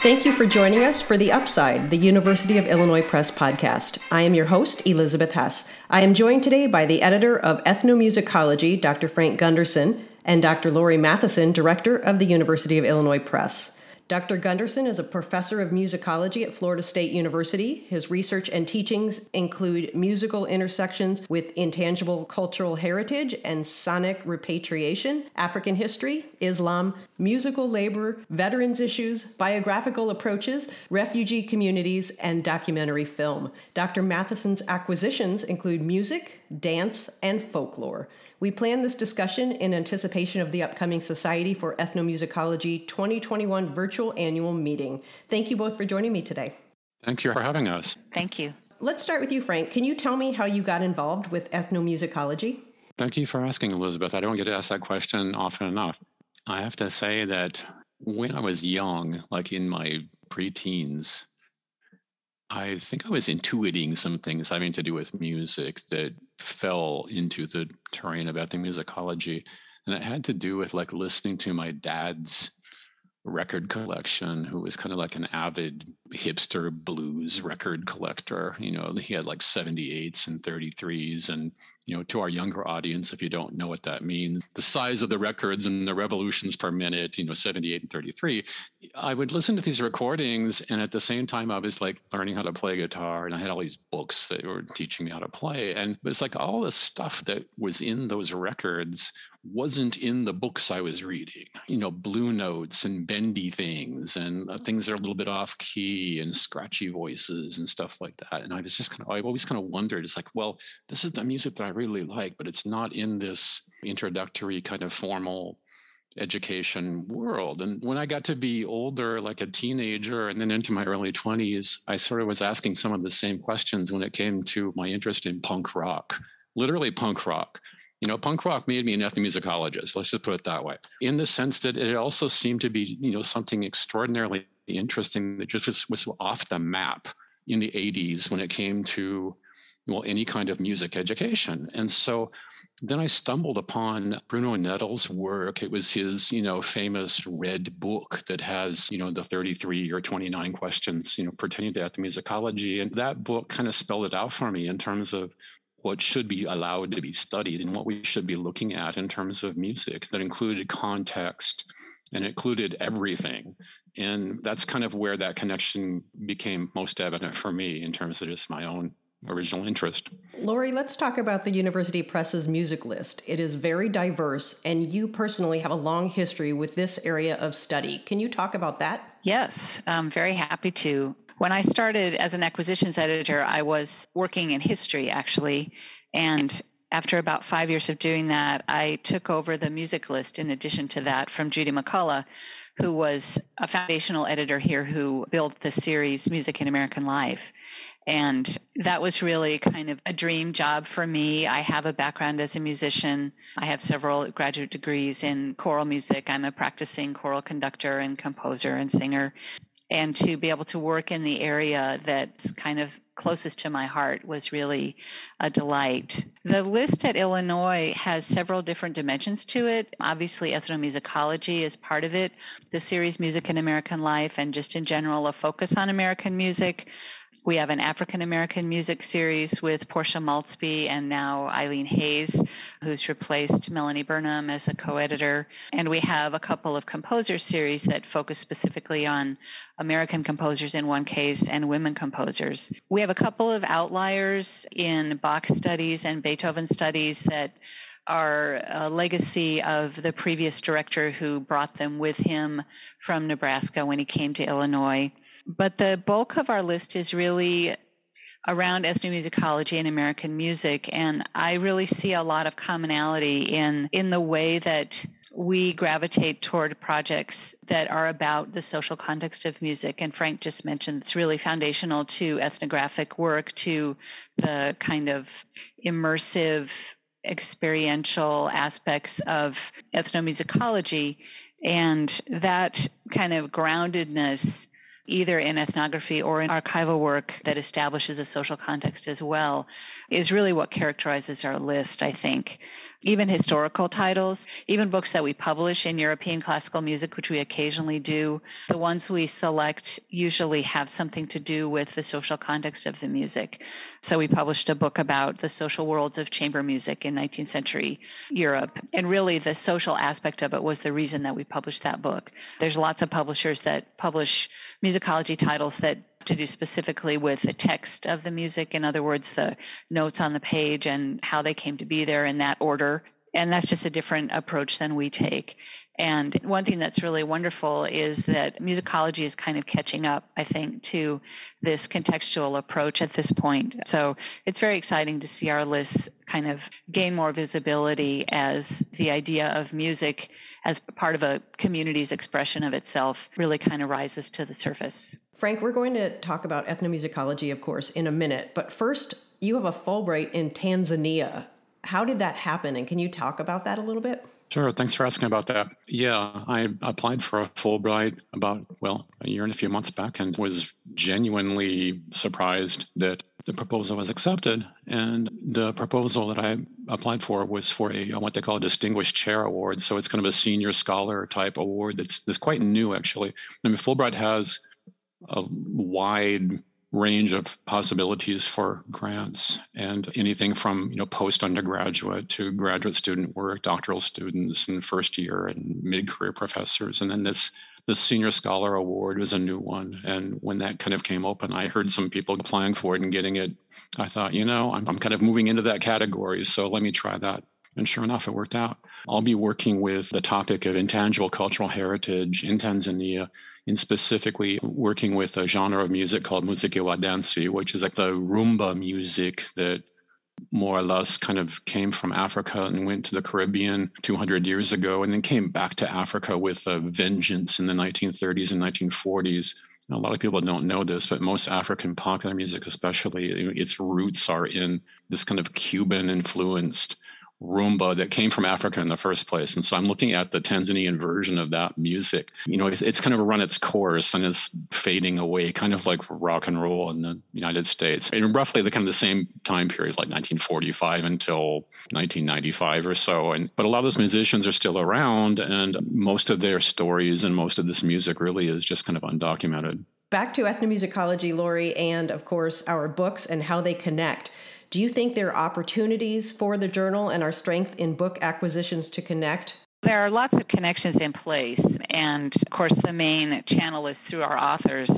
Thank you for joining us for The Upside, the University of Illinois Press podcast. I am your host, Elizabeth Hess. I am joined today by the editor of Ethnomusicology, Dr. Frank Gunderson, and Dr. Laurie Matheson, director of the University of Illinois Press. Dr. Gunderson is a professor of musicology at Florida State University. His research and teachings include musical intersections with intangible cultural heritage and sonic repatriation, African history, Islam, musical labor, veterans issues, biographical approaches, refugee communities, and documentary film. Dr. Matheson's acquisitions include music, dance, and folklore. We plan this discussion in anticipation of the upcoming Society for Ethnomusicology 2021 virtual annual meeting. Thank you both for joining me today. Thank you for having us. Thank you. Let's start with you, Frank. Can you tell me how you got involved with ethnomusicology? Thank you for asking, Elizabeth. I don't get asked that question often enough. I have to say that when I was young, like in my preteens, I think I was intuiting some things having to do with music that fell into the terrain of ethnomusicology. And it had to do with like listening to my dad's record collection, who was kind of like an avid hipster blues record collector. You know, he had like 78s and 33s and you know, to our younger audience, if you don't know what that means, the size of the records and the revolutions per minute, you know, 78 and 33, I would listen to these recordings. And at the same time, I was like learning how to play guitar. And I had all these books that were teaching me how to play. And it's like all the stuff that was in those records wasn't in the books I was reading, you know, blue notes and bendy things and uh, things that are a little bit off key and scratchy voices and stuff like that. And I was just kind of, I always kind of wondered, it's like, well, this is the music that I really like, but it's not in this introductory kind of formal education world. And when I got to be older, like a teenager, and then into my early 20s, I sort of was asking some of the same questions when it came to my interest in punk rock, literally punk rock. You know, punk rock made me an ethnomusicologist. Let's just put it that way. In the sense that it also seemed to be, you know, something extraordinarily interesting that just was, was off the map in the 80s when it came to well, any kind of music education. And so then I stumbled upon Bruno Nettl's work. It was his, you know, famous red book that has, you know, the 33 or 29 questions, you know, pertaining to ethnomusicology. And that book kind of spelled it out for me in terms of what should be allowed to be studied and what we should be looking at in terms of music that included context and included everything. And that's kind of where that connection became most evident for me in terms of just my own original interest. Laurie, let's talk about the University Press's music list. It is very diverse, and you personally have a long history with this area of study. Can you talk about that? Yes, I'm very happy to. When I started as an acquisitions editor, I was working in history actually, and after about five years of doing that, I took over the music list in addition to that from Judy McCulloh, who was a foundational editor here who built the series Music in American Life. And that was really kind of a dream job for me. I have a background as a musician. I have several graduate degrees in choral music. I'm a practicing choral conductor and composer and singer. And to be able to work in the area that's kind of closest to my heart was really a delight. The list at Illinois has several different dimensions to it. Obviously, ethnomusicology is part of it, the series Music in American Life, and just in general, a focus on American music. We have an African American music series with Portia Maultsby and now Eileen Hayes, who's replaced Mellonee Burnim as a co editor. And we have a couple of composer series that focus specifically on American composers in one case and women composers. We have a couple of outliers in Bach studies and Beethoven studies that are a legacy of the previous director who brought them with him from Nebraska when he came to Illinois but the bulk of our list is really around ethnomusicology and American music, and I really see a lot of commonality in in the way that we gravitate toward projects that are about the social context of music. And Frank just mentioned it's really foundational to ethnographic work, to the kind of immersive, experiential aspects of ethnomusicology. And that kind of groundedness either in ethnography or in archival work that establishes a social context as well, is really what characterizes our list, I think. Even historical titles, even books that we publish in European classical music, which we occasionally do. The ones we select usually have something to do with the social context of the music. So we published a book about the social worlds of chamber music in 19th century Europe. And really, the social aspect of it was the reason that we published that book. There's lots of publishers that publish musicology titles that to do specifically with the text of the music. In other words, the notes on the page and how they came to be there in that order. And that's just a different approach than we take. And one thing that's really wonderful is that musicology is kind of catching up, I think, to this contextual approach at this point. So it's very exciting to see our lists kind of gain more visibility as the idea of music as part of a community's expression of itself really kind of rises to the surface. Frank, we're going to talk about ethnomusicology, of course, in a minute. But first, you have a Fulbright in Tanzania. How did that happen? And can you talk about that a little bit? Sure. Thanks for asking about that. Yeah, I applied for a Fulbright about, well, a year and a few months back and was genuinely surprised that the proposal was accepted. And the proposal that I applied for was for a what they call a Distinguished Chair Award. So it's kind of a senior scholar type award that's, that's quite new, actually. I mean, Fulbright has a wide range of possibilities for grants and anything from you know post undergraduate to graduate student work doctoral students and first year and mid-career professors. And then this the senior scholar award was a new one. And when that kind of came open i heard some people applying for it and getting it. I thought you know i'm, I'm kind of moving into that category so let me try that. And sure enough, it worked out. I'll be working with the topic of intangible cultural heritage in Tanzania in specifically working with a genre of music called muziki wa dansi, which is like the rumba music that more or less kind of came from Africa and went to the Caribbean 200 years ago, and then came back to Africa with a vengeance in the 1930s and 1940s. a lot of people don't know this, but most African popular music, especially, its roots are in this kind of Cuban influenced rumba that came from Africa in the first place. And so I'm looking at the Tanzanian version of that music. You know, it's, it's, kind of run its course and it's fading away, kind of like rock and roll in the United States. In roughly the kind of the same time period, like 1945 until 1995 or so. And but a lot of those musicians are still around, and most of their stories and most of this music really is just kind of undocumented. Back to ethnomusicology, Laurie, and of course our books and how they connect. Do you think there are opportunities for the journal and our strength in book acquisitions to connect? There are lots of connections in place, and of course, the main channel is through our authors.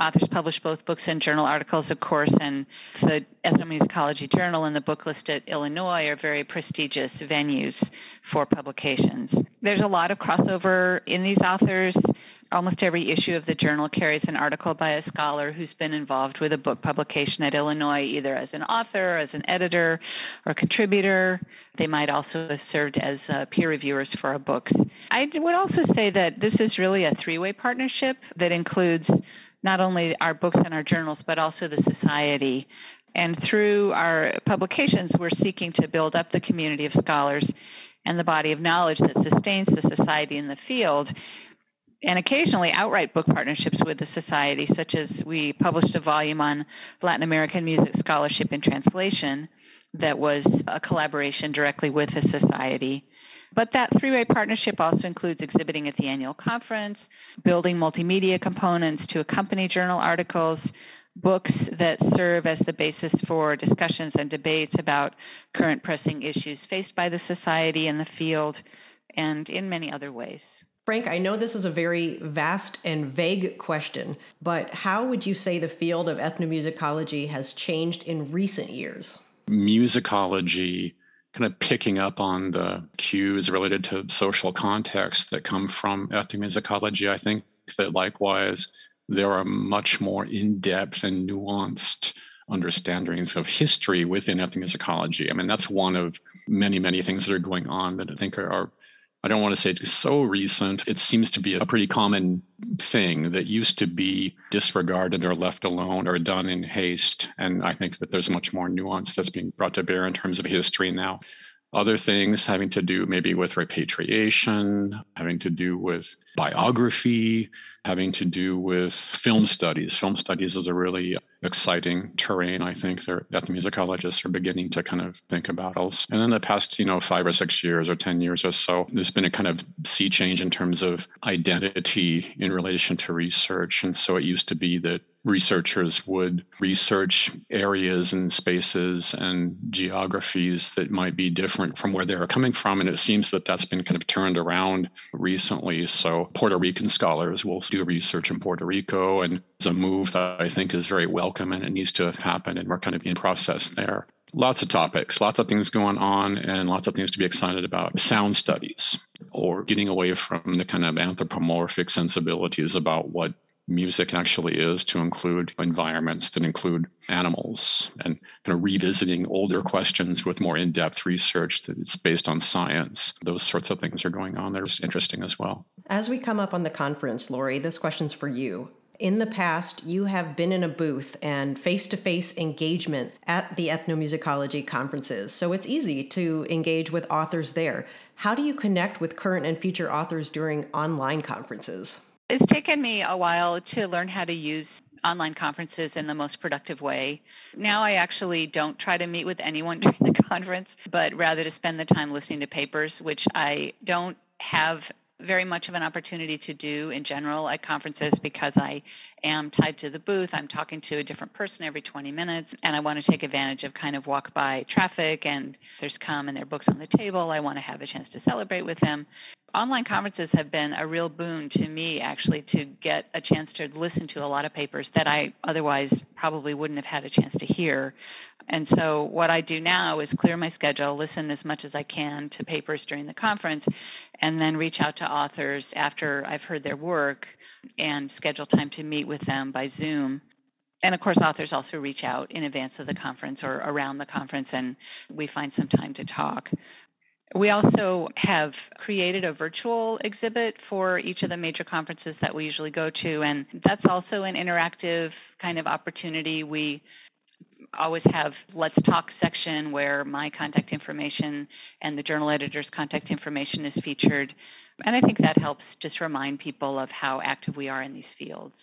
Authors publish both books and journal articles, of course, and the Ethnomusicology Journal and the book list at Illinois are very prestigious venues for publications. There's a lot of crossover in these authors almost every issue of the journal carries an article by a scholar who's been involved with a book publication at Illinois, either as an author, as an editor, or contributor. They might also have served as uh, peer reviewers for our books. I would also say that this is really a three way partnership that includes not only our books and our journals, but also the society. And through our publications, we're seeking to build up the community of scholars and the body of knowledge that sustains the society in the field and occasionally outright book partnerships with the Society, such as we published a volume on Latin American music scholarship and translation that was a collaboration directly with the Society. But that three way partnership also includes exhibiting at the annual conference, building multimedia components to accompany journal articles, books that serve as the basis for discussions and debates about current pressing issues faced by the Society and the field, and in many other ways. Frank, I know this is a very vast and vague question, but how would you say the field of ethnomusicology has changed in recent years? Musicology, kind of picking up on the cues related to social context that come from ethnomusicology, I think that likewise there are much more in depth and nuanced understandings of history within ethnomusicology. I mean, that's one of many, many things that are going on that I think are, are I don't want to say it's so recent. It seems to be a pretty common thing that used to be disregarded or left alone or done in haste. And I think that there's much more nuance that's being brought to bear in terms of history now. Other things having to do maybe with repatriation, having to do with biography, having to do with film studies. Film studies is a really exciting terrain I think their ethnomusicologists are beginning to kind of think about also. And in the past, you know, five or six years or 10 years or so, there's been a kind of sea change in terms of identity in relation to research. And so it used to be that researchers would research areas and spaces and geographies that might be different from where they are coming from. And it seems that that's been kind of turned around recently. So Puerto Rican scholars will do research in Puerto Rico. And it's a move that I think is very welcome and it needs to happen. And we're kind of in process there. Lots of topics, lots of things going on, and lots of things to be excited about. Sound studies, or getting away from the kind of anthropomorphic sensibilities about what music actually is to include environments that include animals and kind of revisiting older questions with more in-depth research that's based on science those sorts of things are going on they're interesting as well as we come up on the conference laurie this question's for you in the past, you have been in a booth and face to face engagement at the ethnomusicology conferences, so it's easy to engage with authors there. How do you connect with current and future authors during online conferences? It's taken me a while to learn how to use online conferences in the most productive way. Now I actually don't try to meet with anyone during the conference, but rather to spend the time listening to papers, which I don't have very much of an opportunity to do in general at conferences because I am tied to the booth. I'm talking to a different person every 20 minutes, and I want to take advantage of kind of walk by traffic and there's come and there are books on the table. I want to have a chance to celebrate with them. Online conferences have been a real boon to me, actually, to get a chance to listen to a lot of papers that I otherwise probably wouldn't have had a chance to hear. And so, what I do now is clear my schedule, listen as much as I can to papers during the conference, and then reach out to authors after I've heard their work and schedule time to meet with them by Zoom. And of course, authors also reach out in advance of the conference or around the conference, and we find some time to talk. We also have created a virtual exhibit for each of the major conferences that we usually go to, and that's also an interactive kind of opportunity. We always have let's talk section where my contact information and the journal editor's contact information is featured and I think that helps just remind people of how active we are in these fields.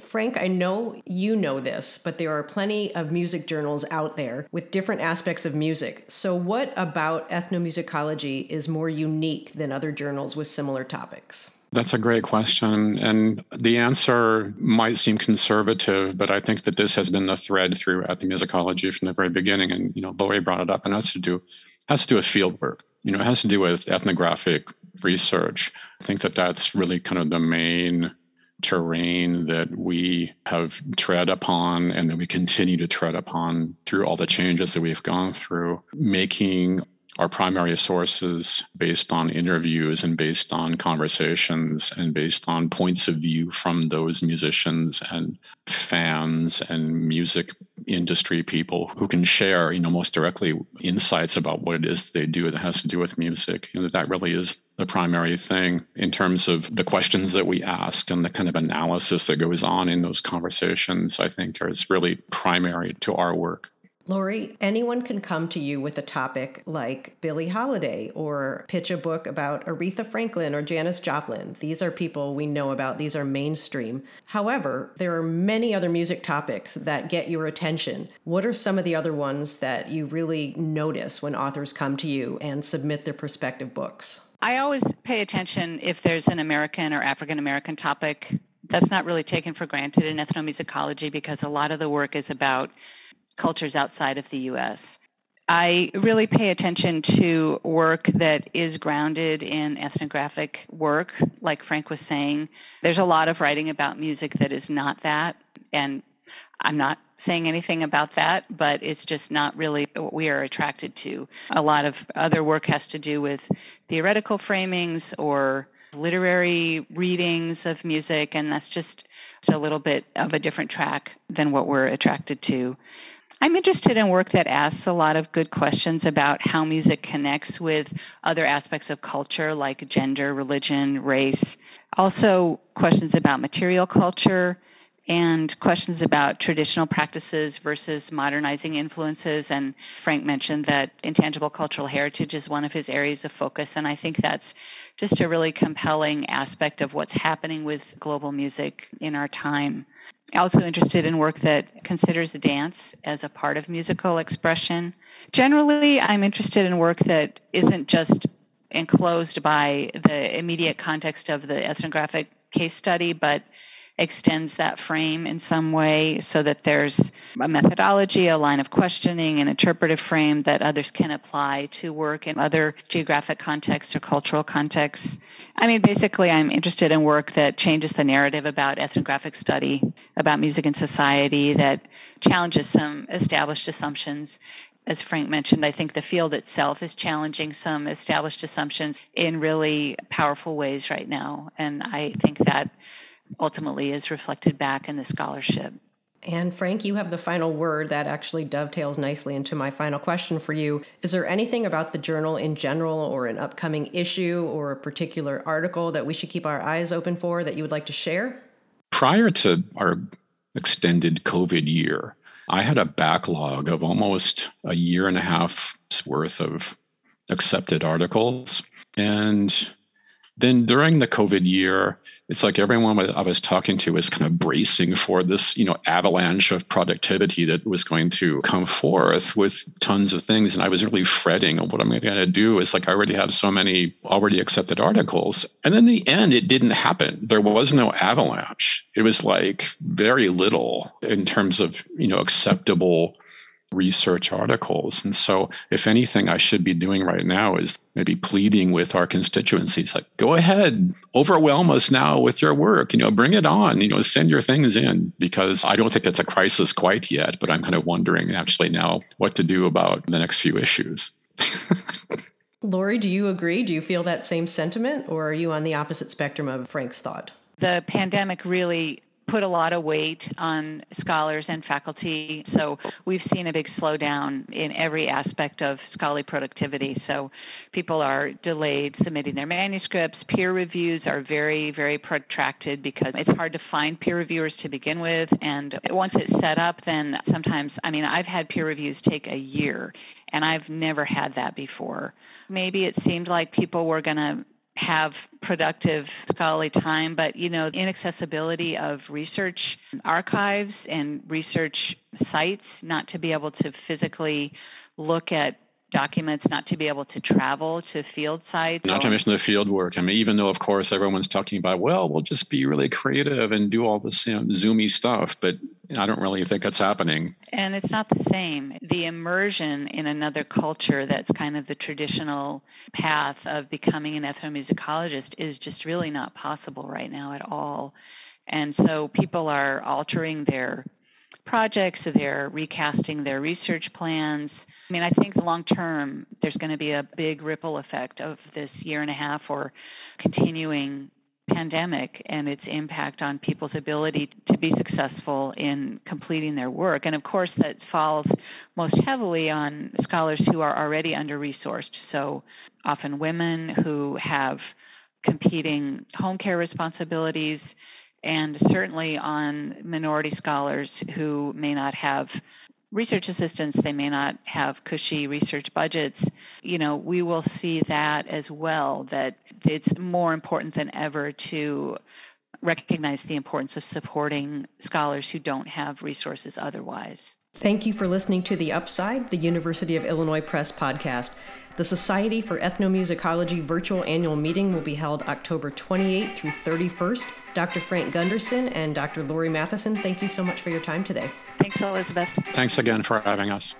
Frank, I know you know this, but there are plenty of music journals out there with different aspects of music. So, what about ethnomusicology is more unique than other journals with similar topics? That's a great question. And the answer might seem conservative, but I think that this has been the thread through ethnomusicology from the very beginning. And, you know, Laurie brought it up and it has to do has to do with field work. You know, it has to do with ethnographic research. I think that that's really kind of the main terrain that we have tread upon and that we continue to tread upon through all the changes that we've gone through, making our primary sources based on interviews and based on conversations and based on points of view from those musicians and fans and music industry people who can share, you know, most directly insights about what it is they do that has to do with music. You know, that really is the primary thing in terms of the questions that we ask and the kind of analysis that goes on in those conversations, I think is really primary to our work. Laurie, anyone can come to you with a topic like Billie Holiday or pitch a book about Aretha Franklin or Janis Joplin. These are people we know about, these are mainstream. However, there are many other music topics that get your attention. What are some of the other ones that you really notice when authors come to you and submit their prospective books? I always pay attention if there's an American or African American topic. That's not really taken for granted in ethnomusicology because a lot of the work is about cultures outside of the U.S. I really pay attention to work that is grounded in ethnographic work, like Frank was saying. There's a lot of writing about music that is not that, and I'm not saying anything about that, but it's just not really what we are attracted to. A lot of other work has to do with theoretical framings or literary readings of music, and that's just a little bit of a different track than what we're attracted to. I'm interested in work that asks a lot of good questions about how music connects with other aspects of culture like gender, religion, race. Also, questions about material culture and questions about traditional practices versus modernizing influences. And Frank mentioned that intangible cultural heritage is one of his areas of focus. And I think that's just a really compelling aspect of what's happening with global music in our time. Also interested in work that considers dance as a part of musical expression. Generally, I'm interested in work that isn't just enclosed by the immediate context of the ethnographic case study, but extends that frame in some way so that there's a methodology, a line of questioning, an interpretive frame that others can apply to work in other geographic contexts or cultural contexts. I mean, basically, I'm interested in work that changes the narrative about ethnographic study, about music and society, that challenges some established assumptions as Frank mentioned, I think the field itself is challenging some established assumptions in really powerful ways right now. And I think that ultimately is reflected back in the scholarship. And Frank, you have the final word that actually dovetails nicely into my final question for you. Is there anything about the journal in general, or an upcoming issue, or a particular article that we should keep our eyes open for that you would like to share? Prior to our extended COVID year, I had a backlog of almost a year and a half's worth of accepted articles. And then during the COVID year, it's like everyone I was talking to was kind of bracing for this, you know, avalanche of productivity that was going to come forth with tons of things. And I was really fretting of what I'm going to do. Is like I already have so many already accepted articles. And in the end, it didn't happen. There was no avalanche. It was like very little in terms of, you know, acceptable research articles. And so, if anything, I should be doing right now is maybe pleading with our constituencies like, go ahead, overwhelm us now with your work, you know, bring it on, you know, send your things in, because I don't think it's a crisis quite yet, but I'm kind of wondering actually now what to do about the next few issues. Laurie, do you agree? Do you feel that same sentiment, or are you on the opposite spectrum of Frank's thought? The pandemic really put a lot of weight on scholars and faculty. So we've seen a big slowdown in every aspect of scholarly productivity. So people are delayed submitting their manuscripts. Peer reviews are very, very protracted because it's hard to find peer reviewers to begin with. And once it's set up, then sometimes, I mean, I've had peer reviews take a year, and I've never had that before. Maybe it seemed like people were going to have productive scholarly time, but you know, inaccessibility of research archives and research sites, not to be able to physically look at documents not to be able to travel to field sites. Not to mention the field work. I mean, even though, of course, everyone's talking about, well, we'll just be really creative and do all this you know, zoomy stuff, but I don't really think it's happening. And it's not the same. The immersion in another culture that's kind of the traditional path of becoming an ethnomusicologist is just really not possible right now at all. And so people are altering their projects, they're recasting their research plans I mean, I think long term, there's going to be a big ripple effect of this year and a half or continuing pandemic and its impact on people's ability to be successful in completing their work. And of course, that falls most heavily on scholars who are already under resourced. So often women who have competing home care responsibilities, and certainly on minority scholars who may not have research assistants, they may not have cushy research budgets. You know, we will see that as well, that it's more important than ever to recognize the importance of supporting scholars who don't have resources otherwise. Thank you for listening to The Upside, the University of Illinois Press podcast. The Society for Ethnomusicology virtual annual meeting will be held October 28th through 31st. Dr. Frank Gunderson and Dr. Laurie Matheson, thank you so much for your time today. Thanks, Elizabeth. Thanks again for having us.